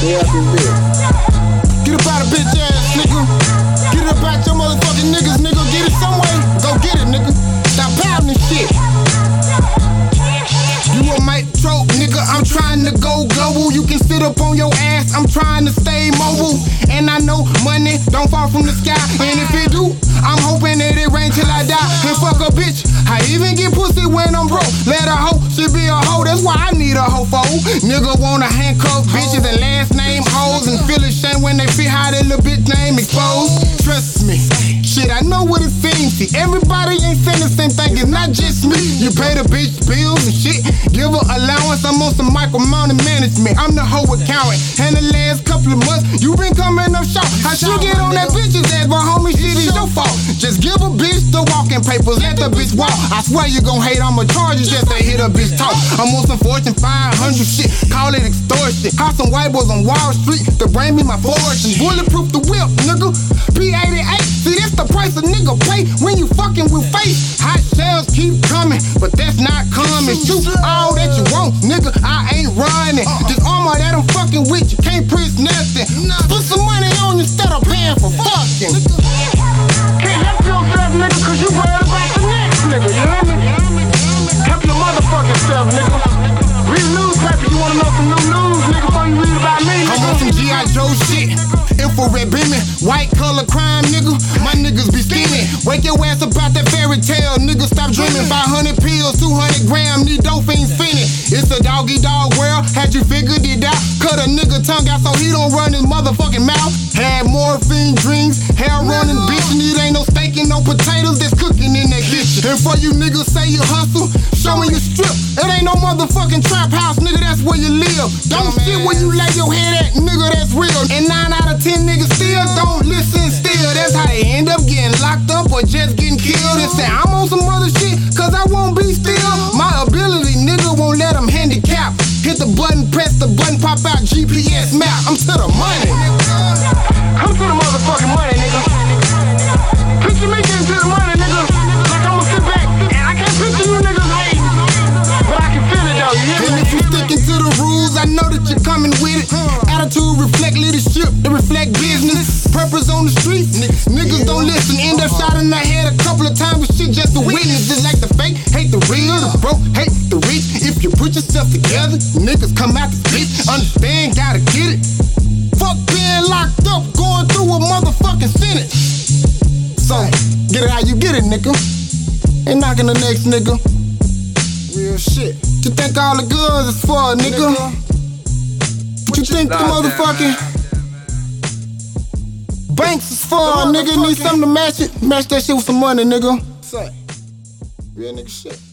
Out this bitch. Get up out of bitch ass, nigga. Get it up out your motherfucking niggas, nigga. Get it some way. Go get it, nigga. Stop pounding shit. You a mic trope, nigga. I'm trying to go global. You can sit up on your ass. I'm trying to stay mobile. And I know money don't fall from the sky. And if it do, I'm hoping that it rain till I die. And fuck a bitch. I even get pussy when I'm broke. Let a hoe, she be a hoe. That's why I need a hoe for. Nigga wanna handcuff bitches and last name hoes and feel ashamed when they see how that little bitch name exposed. Trust me. Shit, I know what it seems. See, everybody ain't saying the same thing. It's not just me. You pay the bitch bills and shit. Give her allowance. I'm on some micromoney management. I'm the hoe accountant. And the last couple of months, you been coming up short. I should get on that bitch's ass, but homie, Just give a bitch the walking papers. Let the bitch walk. I swear you gon' hate. I'ma charge you just to hit a bitch talk. I'm on some Fortune 500 shit. Call it extortion. Call some white boys on Wall Street to bring me my fortune. Bulletproof the whip, nigga. P88. See, that's the price a nigga pay when you fucking with face. Hot shells keep coming, but that's not coming. Shoot all that you want, nigga. I ain't running. This armor that I'm fucking with, you can't press nothing. Put some money on instead of paying for fucking. White collar crime, nigga. My niggas be scheming. Wake your ass up out that fairy tale, nigga. Stop dreaming. 500 pills, 200 gram, need dope fiends fiending. It's a doggy dog world. Had you figured it out? Cut a nigga tongue out so he don't run his motherfucking mouth. Had morphine dreams, hair running bitch, it ain't no steak and no potatoes that's cooking in that kitchen. And for you niggas say you hustle, ain't no motherfucking trap house, nigga. That's where you live. Don't sit where you lay your head at, nigga. That's real. And nine out of ten niggas still don't listen. Still, that's how they end up getting locked up or just getting killed. And say I'm coming with it. Attitude reflect leadership, it reflect business. Purpose on the street, niggas don't listen. End up shot in the head a couple of times with shit just to witness. Just like the fake, hate the real, the broke, hate the rich. If you put yourself together, niggas come out the bitch. Understand, gotta get it. Fuck being locked up, going through a motherfucking sentence. So, get it how you get it, nigga. Ain't knocking the next nigga. Real shit. You think all the goods is for a nigga? What you think the motherfucking banks is for nigga? Need something to match it? Match that shit with some money, nigga. Say, real nigga shit.